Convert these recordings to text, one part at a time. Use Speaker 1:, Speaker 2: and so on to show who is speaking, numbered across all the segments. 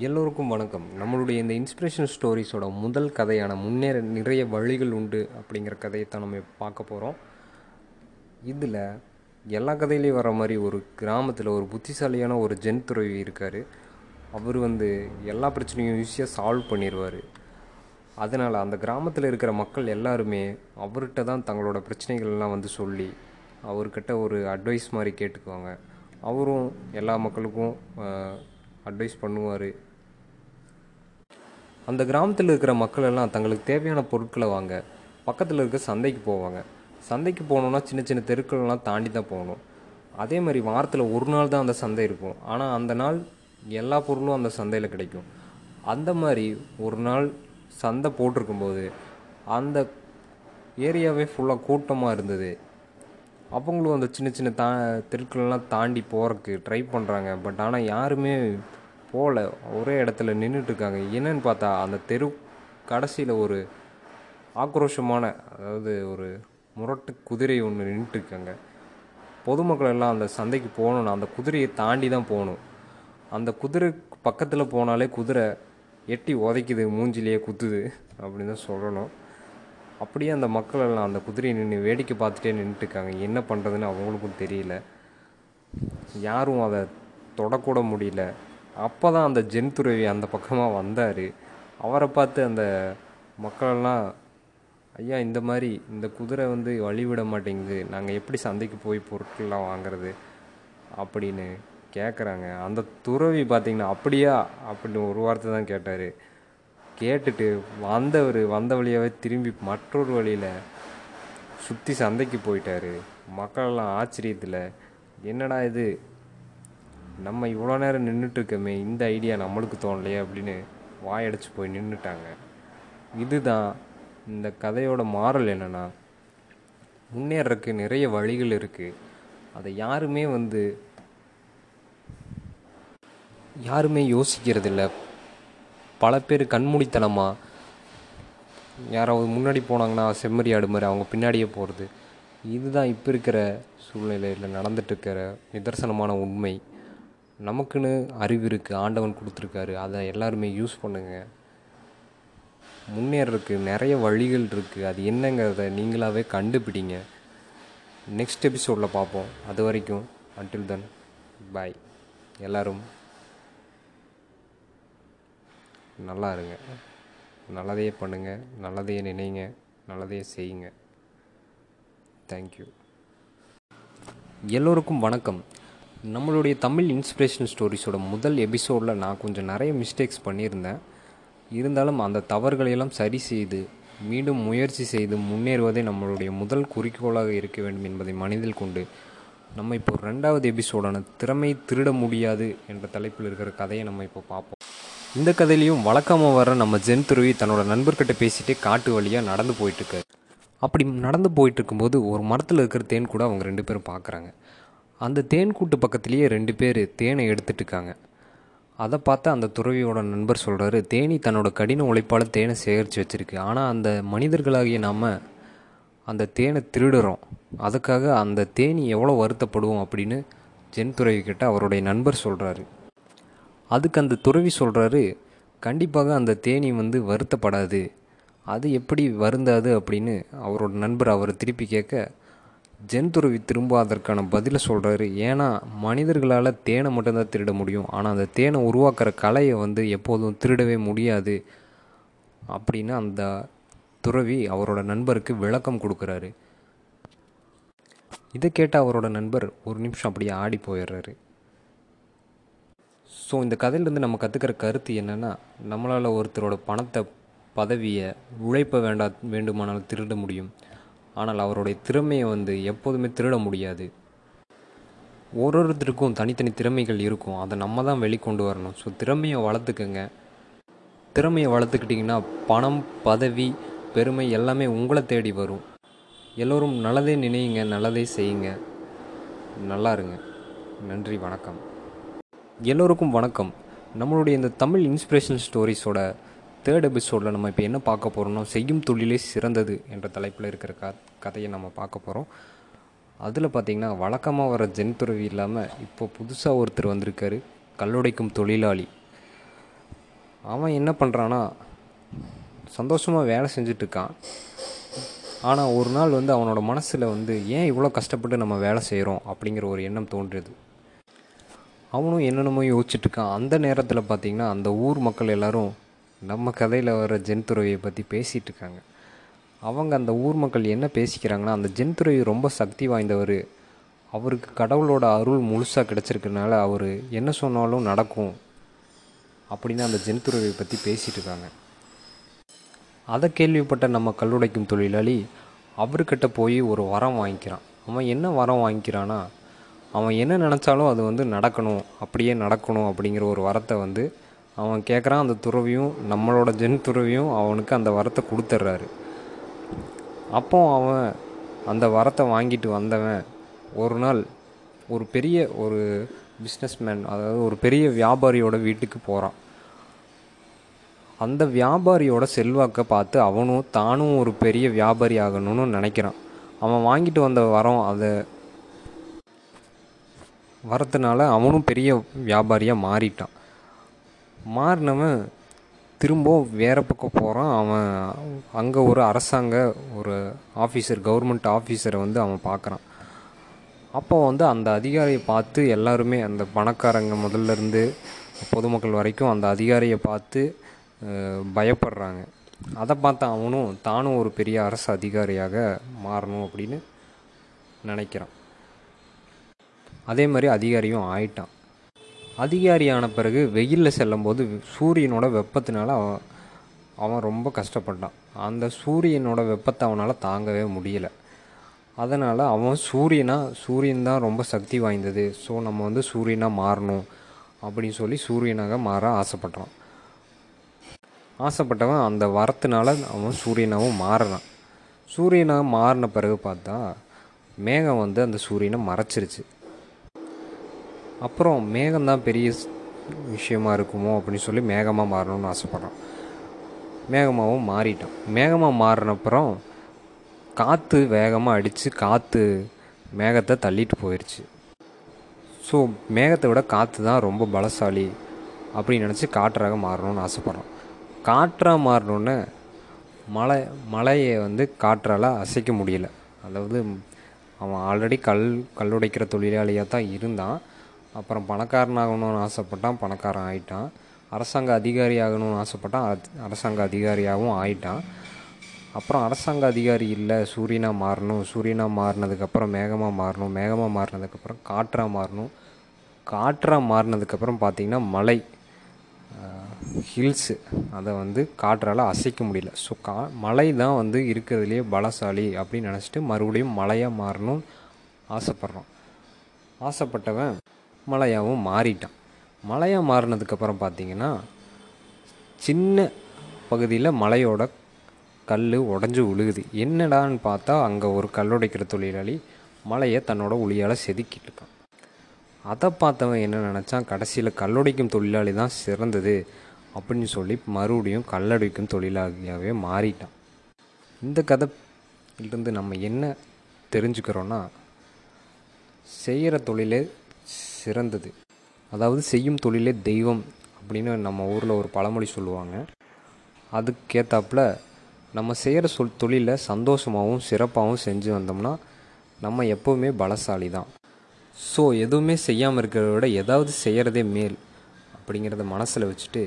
Speaker 1: எல்லோருக்கும் வணக்கம். நம்மளுடைய இந்த இன்ஸ்பிரேஷன் ஸ்டோரிஸோட முதல் கதையான முன்னேற நிறைய வழிகள் உண்டு அப்படிங்கிற கதையை தான் நம்ம பார்க்க போகிறோம் இதில் எல்லா கதையிலையும் வர மாதிரி ஒரு கிராமத்தில் ஒரு புத்திசாலியான ஒரு ஜென் துறவி இருக்கார். அவர் வந்து எல்லா பிரச்சனையும் ஈஸியாக சால்வ் பண்ணிடுவார் அதனால் அந்த கிராமத்தில் இருக்கிற மக்கள் எல்லாருமே அவர்கிட்ட தான் தங்களோட பிரச்சனைகள்லாம் வந்து சொல்லி அவர்கிட்ட ஒரு அட்வைஸ் மாதிரி கேட்டுக்குவாங்க. அவரும் எல்லா மக்களுக்கும் அட்வைஸ் பண்ணுவார். அந்த கிராமத்தில் இருக்கிற மக்கள் எல்லாம் தங்களுக்கு தேவையான பொருட்களை வாங்க பக்கத்தில் இருக்க சந்தைக்கு போவாங்க. சந்தைக்கு போகணுன்னா சின்ன சின்ன தெருக்கள்லாம் தாண்டி தான் போகணும். அதே மாதிரி வாரத்தில் ஒரு நாள் தான் அந்த சந்தை இருக்கும். ஆனால் அந்த நாள் எல்லா பொருளும் அந்த சந்தையில் கிடைக்கும். அந்த மாதிரி ஒரு நாள் சந்தை போட்டிருக்கும்போது அந்த ஏரியாவே ஃபுல்லாக கூட்டமாக இருந்தது. அவங்களும் அந்த சின்ன சின்ன தா தெருக்கள்லாம் தாண்டி போகிறக்கு ட்ரை பண்ணுறாங்க பட் ஆனால் யாருமே போகல ஒரே இடத்துல நின்றுட்டுருக்காங்க என்னன்னு பார்த்தா அந்த தெரு கடைசியில் ஒரு ஆக்ரோஷமான அதாவது ஒரு முரட்டு குதிரை ஒன்று நின்றுட்டுருக்காங்க பொதுமக்கள் எல்லாம் அந்த சந்தைக்கு போகணும்னா அந்த குதிரையை தாண்டி தான் போகணும். அந்த குதிரை பக்கத்தில் போனாலே குதிரை எட்டி உதைக்குது மூஞ்சிலேயே குத்துது அப்படின்னு தான் சொல்லணும். அப்படியே அந்த மக்கள் எல்லாம் அந்த குதிரையை நின்று வேடிக்கை பார்த்துட்டே நின்றுட்டுருக்காங்க என்ன பண்ணுறதுன்னு அவங்களுக்கும் தெரியல. யாரும் அதை தொடக்கூட முடியல. அப்போ தான் அந்த ஜென் துறவி அந்த பக்கமாக வந்தார். அவரை பார்த்து அந்த மக்களெல்லாம் ஐயா இந்த மாதிரி இந்த குதிரை வந்து வழிவிட மாட்டேங்குது. நாங்கள் எப்படி சந்தைக்கு போய் பொருட்கள்லாம் வாங்குறது? அப்படின்னு கேட்குறாங்க அந்த துறவி பார்த்திங்கன்னா அப்படியா? அப்படின்னு ஒரு வார்த்தை தான் கேட்டார். கேட்டுட்டு வந்தவர் வந்த வழியாகவே திரும்பி மற்றொரு வழியில் சுற்றி சந்தைக்கு போயிட்டாரு. மக்களெல்லாம் ஆச்சரியத்தில் என்னடா இது? நம்ம இவ்வளோ நேரம் நின்றுட்டுருக்கோமே இந்த ஐடியா நம்மளுக்கு தோணலையே அப்படின்னு வாயடைச்சு போய் நின்றுட்டாங்க இதுதான் இந்த கதையோட மாறல் என்னென்னா முன்னேறக்கு நிறைய வழிகள் இருக்குது அதை யாருமே வந்து யாருமே யோசிக்கிறதில்ல. பல பேர் கண்மூடித்தனமாக யாராவது முன்னாடி போனாங்கன்னா செம்மறி ஆடு மாதிரி அவங்க பின்னாடியே போகிறது இதுதான் இப்போ இருக்கிற சூழ்நிலையில் நடந்துட்டுருக்கிற நிதர்சனமான உண்மை. நமக்குன்னு அறிவு இருக்குது ஆண்டவன் கொடுத்துருக்காரு. அதை எல்லாருமே யூஸ் பண்ணுங்கள் முன்னேறதுக்கு நிறைய வழிகள் இருக்குது அது என்னங்கிறத நீங்களாகவே கண்டுபிடிங்க. நெக்ஸ்ட் எபிசோடில் பார்ப்போம். அது வரைக்கும் அன்டில் தென் பாய் எல்லோரும் நல்லா இருங்க நல்லதையே பண்ணுங்கள் நல்லதையே நினைங்க நல்லதையே செய்யுங்க. தேங்க்யூ எல்லோருக்கும் வணக்கம். நம்மளுடைய தமிழ் இன்ஸ்பிரேஷன் ஸ்டோரிஸோட முதல் எபிசோடில் நான் கொஞ்சம் நிறைய மிஸ்டேக்ஸ் பண்ணியிருந்தேன். இருந்தாலும் அந்த தவறுகளையெல்லாம் சரி செய்து மீண்டும் முயற்சி செய்து முன்னேறுவதே நம்மளுடைய முதல் குறிக்கோளாக இருக்க வேண்டும் என்பதை மனதில் கொண்டு நம்ம இப்போ ரெண்டாவது எபிசோடான திறமை திருட முடியாது என்ற தலைப்பில் இருக்கிற கதையை நம்ம இப்போ பார்ப்போம். இந்த கதையிலையும் வழக்கமாக வர நம்ம ஜென் துருவி தன்னோட நண்பர்கிட்ட பேசிகிட்டே காட்டு வழியாக நடந்து போயிட்டுருக்காரு. அப்படி நடந்து போயிட்டு இருக்கும்போது ஒரு மரத்தில் இருக்கிற தேன் கூட அவங்க ரெண்டு பேரும் பார்க்குறாங்க அந்த தேன் கூட்டு பக்கத்துலேயே ரெண்டு பேர் தேனை எடுத்துட்டு இருக்காங்க அதை பார்த்து அந்த துறவியோட நண்பர் சொல்கிறாரு தேனி தன்னோட கடின உழைப்பால் தேனை சேகரித்து வச்சுருக்கு. ஆனால் அந்த மனிதர்களாகிய நாம் அந்த தேனை திருடுறோம். அதுக்காக அந்த தேனி எவ்வளோ வருத்தப்படுவோம்? அப்படின்னு ஜென் துறவி கிட்ட அவருடைய நண்பர் சொல்கிறாரு அதுக்கு அந்த துறவி சொல்கிறாரு கண்டிப்பாக அந்த தேனி வந்து வருத்தப்படாது. அது எப்படி வருந்தாது? அப்படின்னு அவரோட நண்பர் அவரை திருப்பி கேட்க ஜென் துறவி திரும்ப அதற்கான பதிலை சொல்கிறாரு ஏன்னா மனிதர்களால் தேனை மட்டும்தான் திருட முடியும். ஆனால் அந்த தேனை உருவாக்குற கலையை வந்து எப்போதும் திருடவே முடியாது. அப்படின்னு அந்த துறவி அவரோட நண்பருக்கு விளக்கம் கொடுக்குறாரு. இதை கேட்ட அவரோட நண்பர் ஒரு நிமிஷம் அப்படியே ஆடி போயிடுறாரு. ஸோ இந்த கதையிலேருந்து நம்ம கற்றுக்கிற கருத்து என்னென்னா நம்மளால் ஒருத்தரோட பணத்தை பதவியை உழைப்ப வேண்டா வேண்டுமானாலும் திருட முடியும். ஆனால் அவருடைய திறமையை வந்து எப்போதுமே திருட முடியாது. ஒரு ஒருத்தருக்கும் தனித்தனி திறமைகள் இருக்கும். அதை நம்ம தான் வெளிக்கொண்டு வரணும். ஸோ திறமையை வளர்த்துக்கங்க. திறமையை வளர்த்துக்கிட்டிங்கன்னா பணம் பதவி பெருமை எல்லாமே உங்களை தேடி வரும். எல்லோரும் நல்லதே நினையுங்க நல்லதே செய்யுங்க. நல்லா இருங்க. நன்றி வணக்கம். எல்லோருக்கும் வணக்கம். நம்மளுடைய இந்த தமிழ் இன்ஸ்பிரேஷன் ஸ்டோரிஸோட தேர்ட் எபிசோடில் நம்ம இப்போ என்ன பார்க்க போகிறோம்னா செய்யும் தொழிலே சிறந்தது என்ற தலைப்பில் இருக்கிற க கதையை நம்ம பார்க்க போகிறோம் அதில் பார்த்திங்கன்னா வழக்கமாக வர ஜென் துறவி இல்லாமல் இப்போ புதுசாக ஒருத்தர் வந்திருக்காரு கல்லுடைக்கும் தொழிலாளி. அவன் என்ன பண்ணுறான்னா சந்தோஷமாக வேலை செஞ்சுட்டு இருக்கான் ஆனால் ஒரு நாள் வந்து அவனோட மனசில் வந்து ஏன் இவ்வளோ கஷ்டப்பட்டு நம்ம வேலை செய்கிறோம் அப்படிங்கிற ஒரு எண்ணம் தோன்றுது. அவனும் என்னென்னமோ யோசிச்சுட்டு இருக்கான் அந்த நேரத்தில் பார்த்தீங்கன்னா அந்த ஊர் மக்கள் எல்லோரும் நம்ம கதையில் வர ஜென்துறவியை பற்றி பேசிகிட்டு இருக்காங்க. அவங்க அந்த ஊர் மக்கள் என்ன பேசிக்கிறாங்கன்னா அந்த ஜென்துறவி ரொம்ப சக்தி வாய்ந்தவர். அவருக்கு கடவுளோட அருள் முழுசாக கிடச்சிருக்கனால அவர் என்ன சொன்னாலும் நடக்கும் அப்படின்னு அந்த ஜென்துறவியை பற்றி பேசிகிட்டு இருக்காங்க. அதை கேள்விப்பட்ட நம்ம கல்லுடைக்கும் தொழிலாளி அவர்கிட்ட போய் ஒரு வரம் வாங்கிக்கிறான். அவன் என்ன வரம் வாங்கிக்கிறான்னா அவன் என்ன நினச்சாலும் அது வந்து நடக்கணும் அப்படியே நடக்கணும் அப்படிங்கிற ஒரு வரத்தை வந்து அவன் கேட்குறான் அந்த துறவியும் நம்மளோட ஜென் துறவியும் அவனுக்கு அந்த வரத்தை கொடுத்துட்றாரு அப்போ அவன் அந்த வரத்தை வாங்கிட்டு வந்தவன் ஒரு நாள் ஒரு பெரிய ஒரு பிஸ்னஸ்மேன் அதாவது ஒரு பெரிய வியாபாரியோட வீட்டுக்கு போகிறான் அந்த வியாபாரியோட செல்வாக்கை பார்த்து அவனும் தானும் ஒரு பெரிய வியாபாரி ஆகணும்னு நினைக்கிறான். அவன் வாங்கிட்டு வந்த வரம் அதை வரத்துனால அவனும் பெரிய வியாபாரியாக மாறிட்டான். மாறினவன் திரும்ப வேறு பக்கம் போகிறான் அவன் அங்கே ஒரு அரசாங்க ஒரு ஆஃபீஸர் கவர்மெண்ட் ஆஃபீஸரை வந்து அவன் பார்க்குறான் அப்போ வந்து அந்த அதிகாரியை பார்த்து எல்லாருமே அந்த பணக்காரங்க முதல்ல இருந்து பொதுமக்கள் வரைக்கும் அந்த அதிகாரியை பார்த்து பயப்படுறாங்க. அதை பார்த்து அவனும் தானும் ஒரு பெரிய அரசு அதிகாரியாக மாறணும் அப்படின்னு நினைக்கிறான். அதே மாதிரி அதிகாரியும் ஆயிட்டான். அதிகாரி ஆன பிறகு வெயிலில் செல்லும்போது சூரியனோட வெப்பத்தினால அவன் அவன் ரொம்ப கஷ்டப்பட்டான். அந்த சூரியனோட வெப்பத்தை அவனால் தாங்கவே முடியல. அதனால் அவன் சூரியனா சூரியன் தான் ரொம்ப சக்தி வாய்ந்தது. ஸோ நம்ம வந்து சூரியனாக மாறணும் அப்படின்னு சொல்லி சூரியனாக மாற ஆசைப்பட்டான். ஆசைப்பட்டவன் அந்த வரத்தினால அவன் சூரியனாகவும் மாறுறான். சூரியனாக மாறின பிறகு பார்த்தா மேகம் வந்து அந்த சூரியனை மறைச்சிருச்சு. அப்புறம் மேகம்தான் பெரிய விஷயமா இருக்குமோ அப்படின்னு சொல்லி மேகமாக மாறணும்னு ஆசைப்பட்றான் மேகமாகவும் மாறிட்டான் மேகமாக மாறினப்புறம் காற்று வேகமாக அடித்து காற்று மேகத்தை தள்ளிட்டு போயிடுச்சு ஸோ மேகத்தை விட காற்று தான் ரொம்ப பலசாலி அப்படின்னு நினச்சி காற்றாக மாறணும்னு ஆசைப்பட்றான் காற்றாக மாறணுன்னு மலை மலையை வந்து காற்றால் அசைக்க முடியல. அதாவது அவன் ஆல்ரெடி கல் கல்லுடைக்கிற தொழிலாளியாக தான் இருந்தான். அப்புறம் பணக்காரன் ஆகணும்னு ஆசைப்பட்டான் பணக்காரன் ஆயிட்டான். அரசாங்க அதிகாரி ஆகணும்னு ஆசைப்பட்டான் அரசாங்க அதிகாரியாகவும் ஆயிட்டான். அப்புறம் அரசாங்க அதிகாரி இல்லை சூரியனாக மாறணும் சூரியனாக மாறினதுக்கப்புறம் மேகமாக மாறணும் மேகமாக மாறினதுக்கப்புறம் காற்றாக மாறணும். காற்றாக மாறினதுக்கப்புறம் பார்த்திங்கன்னா மலை ஹில்ஸு அதை வந்து காற்றால் அசைக்க முடியல. ஸோ கா மலை தான் வந்து இருக்கிறதுலையே பலசாலி அப்படின்னு நினச்சிட்டு மறுபடியும் மலையாக மாறணும்னு ஆசைப்பட்றான். ஆசைப்பட்டவன் மலையாகவும் மாறிட்டான். மலையாக மாறினதுக்கப்புறம் பார்த்தீங்கன்னா சின்ன பகுதியில் மலையோட கல் உடஞ்சி விழுகுது என்னடான்னு பார்த்தா அங்கே ஒரு கல்லுடைக்கிற தொழிலாளி மலையை தன்னோட உளியால் செதுக்கிட்டு இருக்கான். அதை பார்த்தவன் என்ன நினச்சான்? கடைசியில் கல்லுடைக்கும் தொழிலாளி தான் சிறந்தது அப்படின்னு சொல்லி மறுபடியும் கல்லடைக்கும் தொழிலாளியாகவே மாறிட்டான். இந்த கதையிலிருந்து நம்ம என்ன தெரிஞ்சுக்கிறோன்னா செய்கிற தொழிலே சிறந்தது. அதாவது செய்யும் தொழிலே தெய்வம் அப்படின்னு நம்ம ஊரில் ஒரு பழமொழி சொல்லுவாங்க. அதுக்கேற்றாப்புல நம்ம செய்கிற சொல் தொழிலை சந்தோஷமாகவும் சிறப்பாகவும் செஞ்சு வந்தோம்னா நம்ம எப்போவுமே பலசாலி தான் ஸோ எதுவுமே செய்யாமல் இருக்கிறத விட ஏதாவது செய்கிறதே மேல் அப்படிங்கிறத மனசில் வச்சுட்டு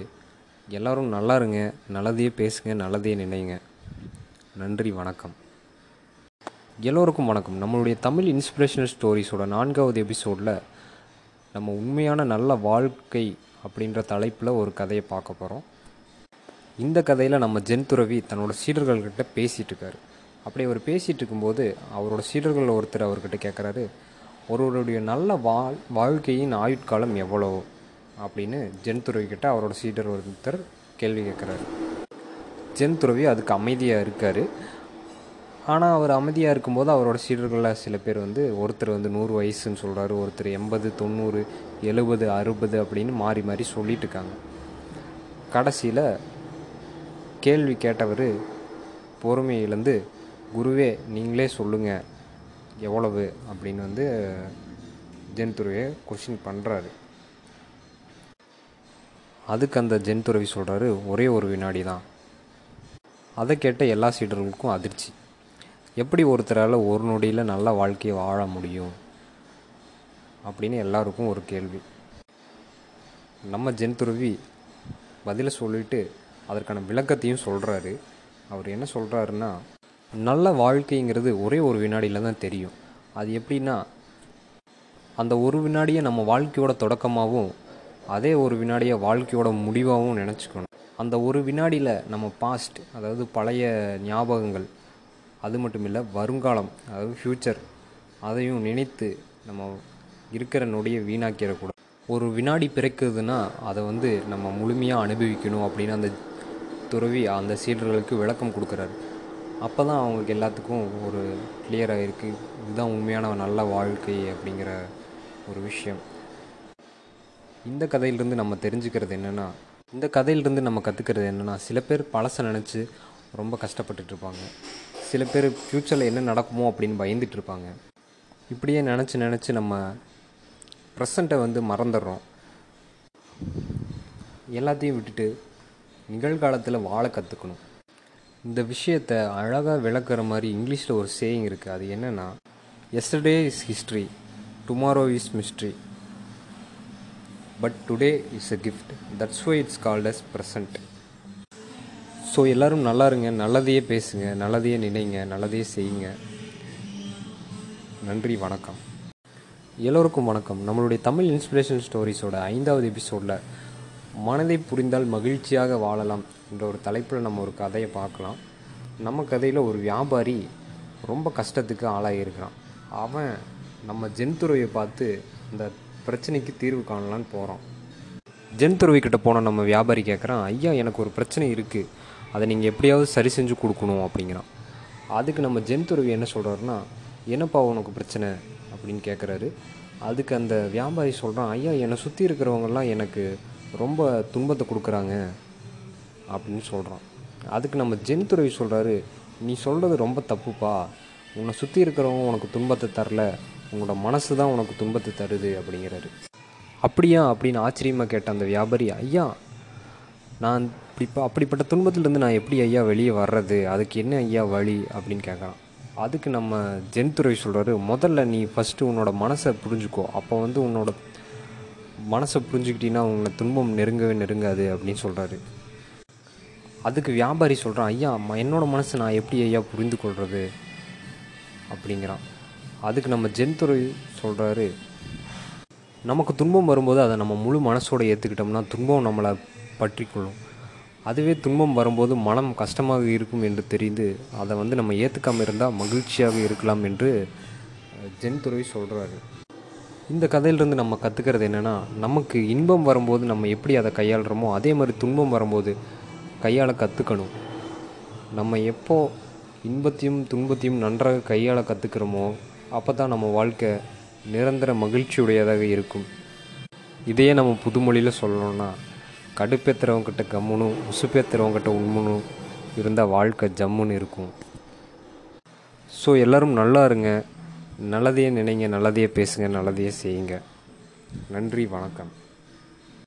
Speaker 1: எல்லோரும் நல்லா இருங்க நல்லதையே பேசுங்க நல்லதையே நினைங்க. நன்றி வணக்கம். எல்லோருக்கும் வணக்கம். நம்மளுடைய தமிழ் இன்ஸ்பிரேஷனல் ஸ்டோரிஸோட நான்காவது எபிசோடில் நம்ம உண்மையான நல்ல வாழ்க்கை அப்படின்ற தலைப்பில் ஒரு கதையை பார்க்க போகிறோம் இந்த கதையில் நம்ம ஜென் துறவி தன்னோட சீடர்கள்கிட்ட பேசிகிட்டு இருக்காரு. அப்படி அவர் பேசிகிட்டு இருக்கும்போது அவரோட சீடர்கள் ஒருத்தர் அவர்கிட்ட கேட்குறாரு ஒருவருடைய நல்ல வாழ் வாழ்க்கையின் ஆயுட்காலம் எவ்வளோ? அப்படின்னு ஜென் துறவி கிட்ட அவரோட சீடர் ஒருத்தர் கேள்வி கேட்குறாரு ஜென் துறவி அதுக்கு அமைதியாக இருக்கார். ஆனால் அவர் அமைதியாக இருக்கும்போது அவரோட சீடர்களில் சில பேர் வந்து ஒருத்தர் வந்து நூறு வயசுன்னு சொல்கிறாரு ஒருத்தர் எண்பது தொண்ணூறு எழுபது அறுபது அப்படின்னு மாறி மாறி சொல்லிட்டு இருக்காங்க. கடைசியில் கேள்வி கேட்டவர் பொறுமையிலேருந்து குருவே நீங்களே சொல்லுங்கள் எவ்வளவு? அப்படின்னு வந்து ஜென்துருவியை கொஷின் பண்ணுறாரு அதுக்கு அந்த ஜென் துறவி சொல்கிறாரு ஒரே ஒரு வினாடி தான் அதை கேட்ட எல்லா சீடர்களுக்கும் அதிர்ச்சி. எப்படி ஒருத்தரால் ஒரு நொடியில் நல்ல வாழ்க்கையை வாழ முடியும்? அப்படின்னு எல்லாருக்கும் ஒரு கேள்வி. நம்ம ஜென் துறவி பதிலை சொல்லிட்டு அதற்கான விளக்கத்தையும் சொல்கிறாரு அவர் என்ன சொல்கிறாருன்னா நல்ல வாழ்க்கைங்கிறது ஒரே ஒரு வினாடியில் தான் தெரியும். அது எப்படின்னா அந்த ஒரு வினாடியை நம்ம வாழ்க்கையோட தொடக்கமாகவும் அதே ஒரு வினாடியை வாழ்க்கையோட முடிவாகவும் நினச்சிக்கணும். அந்த ஒரு வினாடியில் நம்ம பாஸ்ட் அதாவது பழைய ஞாபகங்கள் அது மட்டும் இல்லை வருங்காலம் அதாவது ஃப்யூச்சர் அதையும் நினைத்து நம்ம இருக்கிற நொடியை வீணாக்கிடக்கூடாது. ஒரு வினாடி பிறக்குதுன்னா அதை வந்து நம்ம முழுமையாக அனுபவிக்கணும் அப்படின்னு அந்த துறவி அந்த சீடர்களுக்கு விளக்கம் கொடுக்குறாரு. அப்போ தான் அவங்களுக்கு எல்லாத்துக்கும் ஒரு கிளியராக இருக்குது இதுதான் உண்மையான நல்ல வாழ்க்கை அப்படிங்கிற ஒரு விஷயம். இந்த கதையிலிருந்து நம்ம தெரிஞ்சுக்கிறது என்னென்னா இந்த கதையிலிருந்து நம்ம கற்றுக்கிறது என்னென்னா சில பேர் பழசை நினச்சி ரொம்ப கஷ்டப்பட்டுட்டு இருப்பாங்க. சில பேர் ஃப்யூச்சரில் என்ன நடக்குமோ அப்படின்னு பயந்துட்டு இருப்பாங்க. இப்படியே நினச்சி நினச்சி நம்ம ப்ரெசண்ட்டை வந்து மறந்துடுறோம். எல்லாத்தையும் விட்டுட்டு நிகழ்காலத்தில் வாழ கற்றுக்கணும் இந்த விஷயத்தை அழகாக விளக்குற மாதிரி இங்கிலீஷில் ஒரு சேயிங் இருக்குது அது என்னென்னா yesterday is history tomorrow is mystery but today is a gift that's why it's called as present so எல்லோரும் நல்லா இருங்க நல்லதையே பேசுங்க நல்லதையே நினைங்க நல்லதையே செய்யுங்க. நன்றி வணக்கம். எல்லோருக்கும் வணக்கம். நம்மளுடைய தமிழ் இன்ஸ்பிரேஷன் ஸ்டோரிஸோட ஐந்தாவது எபிசோடில் மனதை புரிந்தால் மகிழ்ச்சியாக வாழலாம் என்ற ஒரு தலைப்பில் நம்ம ஒரு கதையை பார்க்கலாம். நம்ம கதையில் ஒரு வியாபாரி ரொம்ப கஷ்டத்துக்கு ஆளாகியிருக்கிறான் அவன் நம்ம ஜென்துறவியை பார்த்து அந்த பிரச்சனைக்கு தீர்வு காணலான்னு போகிறான் ஜென் துறவிக்கிட்ட போன நம்ம வியாபாரி கேட்குறான் ஐயா எனக்கு ஒரு பிரச்சனை இருக்குது அதை நீங்கள் எப்படியாவது சரி செஞ்சு கொடுக்கணும் அப்படிங்கிறான். அதுக்கு நம்ம ஜென் துறவி என்ன சொல்கிறாருன்னா என்னப்பா உனக்கு பிரச்சனை? அப்படின்னு கேட்குறாரு அதுக்கு அந்த வியாபாரி சொல்கிறான் ஐயா என்னை சுற்றி இருக்கிறவங்கெல்லாம் எனக்கு ரொம்ப துன்பத்தை கொடுக்குறாங்க. அப்படின்னு சொல்கிறான் அதுக்கு நம்ம ஜென் துறவி சொல்கிறாரு நீ சொல்கிறது ரொம்ப தப்புப்பா. உன்னை சுற்றி இருக்கிறவங்க உனக்கு துன்பத்தை தரல. உன்னோட மனசு தான் உனக்கு துன்பத்தை தருது. அப்படிங்கிறாரு. அப்படியா அப்படின்னு ஆச்சரியமாக கேட்ட அந்த வியாபாரி ஐயா நான் இப்படி இப்போ அப்படிப்பட்ட துன்பத்திலேருந்து நான் எப்படி ஐயா வெளியே வர்றது? அதுக்கு என்ன ஐயா வழி? அப்படின்னு கேட்குறான் அதுக்கு நம்ம ஜென் சொல்கிறாரு முதல்ல நீ ஃபஸ்ட்டு உன்னோட மனசை புரிஞ்சுக்கோ. அப்போ வந்து உன்னோட மனசை புரிஞ்சுக்கிட்டீங்கன்னா உன்னை துன்பம் நெருங்கவே நெருங்காது அப்படின்னு சொல்கிறாரு அதுக்கு வியாபாரி சொல்கிறான் ஐயா என்னோடய என்னோட மனசை நான் எப்படி ஐயா புரிந்து கொள்வது அப்படிங்கிறான். அதுக்கு நம்ம ஜென்துறை சொல்கிறாரு நமக்கு துன்பம் வரும்போது அதை நம்ம முழு மனசோட ஏற்றுக்கிட்டோம்னா துன்பம் நம்மளை பற்றிக்கொள்ளும். அதுவே துன்பம் வரும்போது மனம் கஷ்டமாக இருக்கும் என்று தெரிந்து அதை வந்து நம்ம ஏற்றுக்காமல் இருந்தால் மகிழ்ச்சியாக இருக்கலாம் என்று ஜென்துறை ஜென் சொல்கிறாரு இந்த கதையிலிருந்து நம்ம கற்றுக்கிறது என்னென்னா நமக்கு இன்பம் வரும்போது நம்ம எப்படி அதை கையாளுறோமோ அதே மாதிரி துன்பம் வரும்போது கையாள கற்றுக்கணும் நம்ம எப்போ இன்பத்தையும் துன்பத்தையும் நன்றாக கையாள கற்றுக்கிறோமோ அப்போ தான் நம்ம வாழ்க்கை நிரந்தர மகிழ்ச்சியுடையதாக இருக்கும். இதையே நம்ம புதுமொழியில் சொல்லணும்னா கடுப்பேத்துறவங்கிட்ட கம்முனும் உசுப்பேத்துறவங்கிட்ட உண்மனும் இருந்தால் வாழ்க்கை ஜம்முன்னு இருக்கும். ஸோ எல்லோரும் நல்லா இருங்க. நல்லதையே நினைங்க நல்லதையே பேசுங்க நல்லதையே செய்யுங்க. நன்றி வணக்கம்.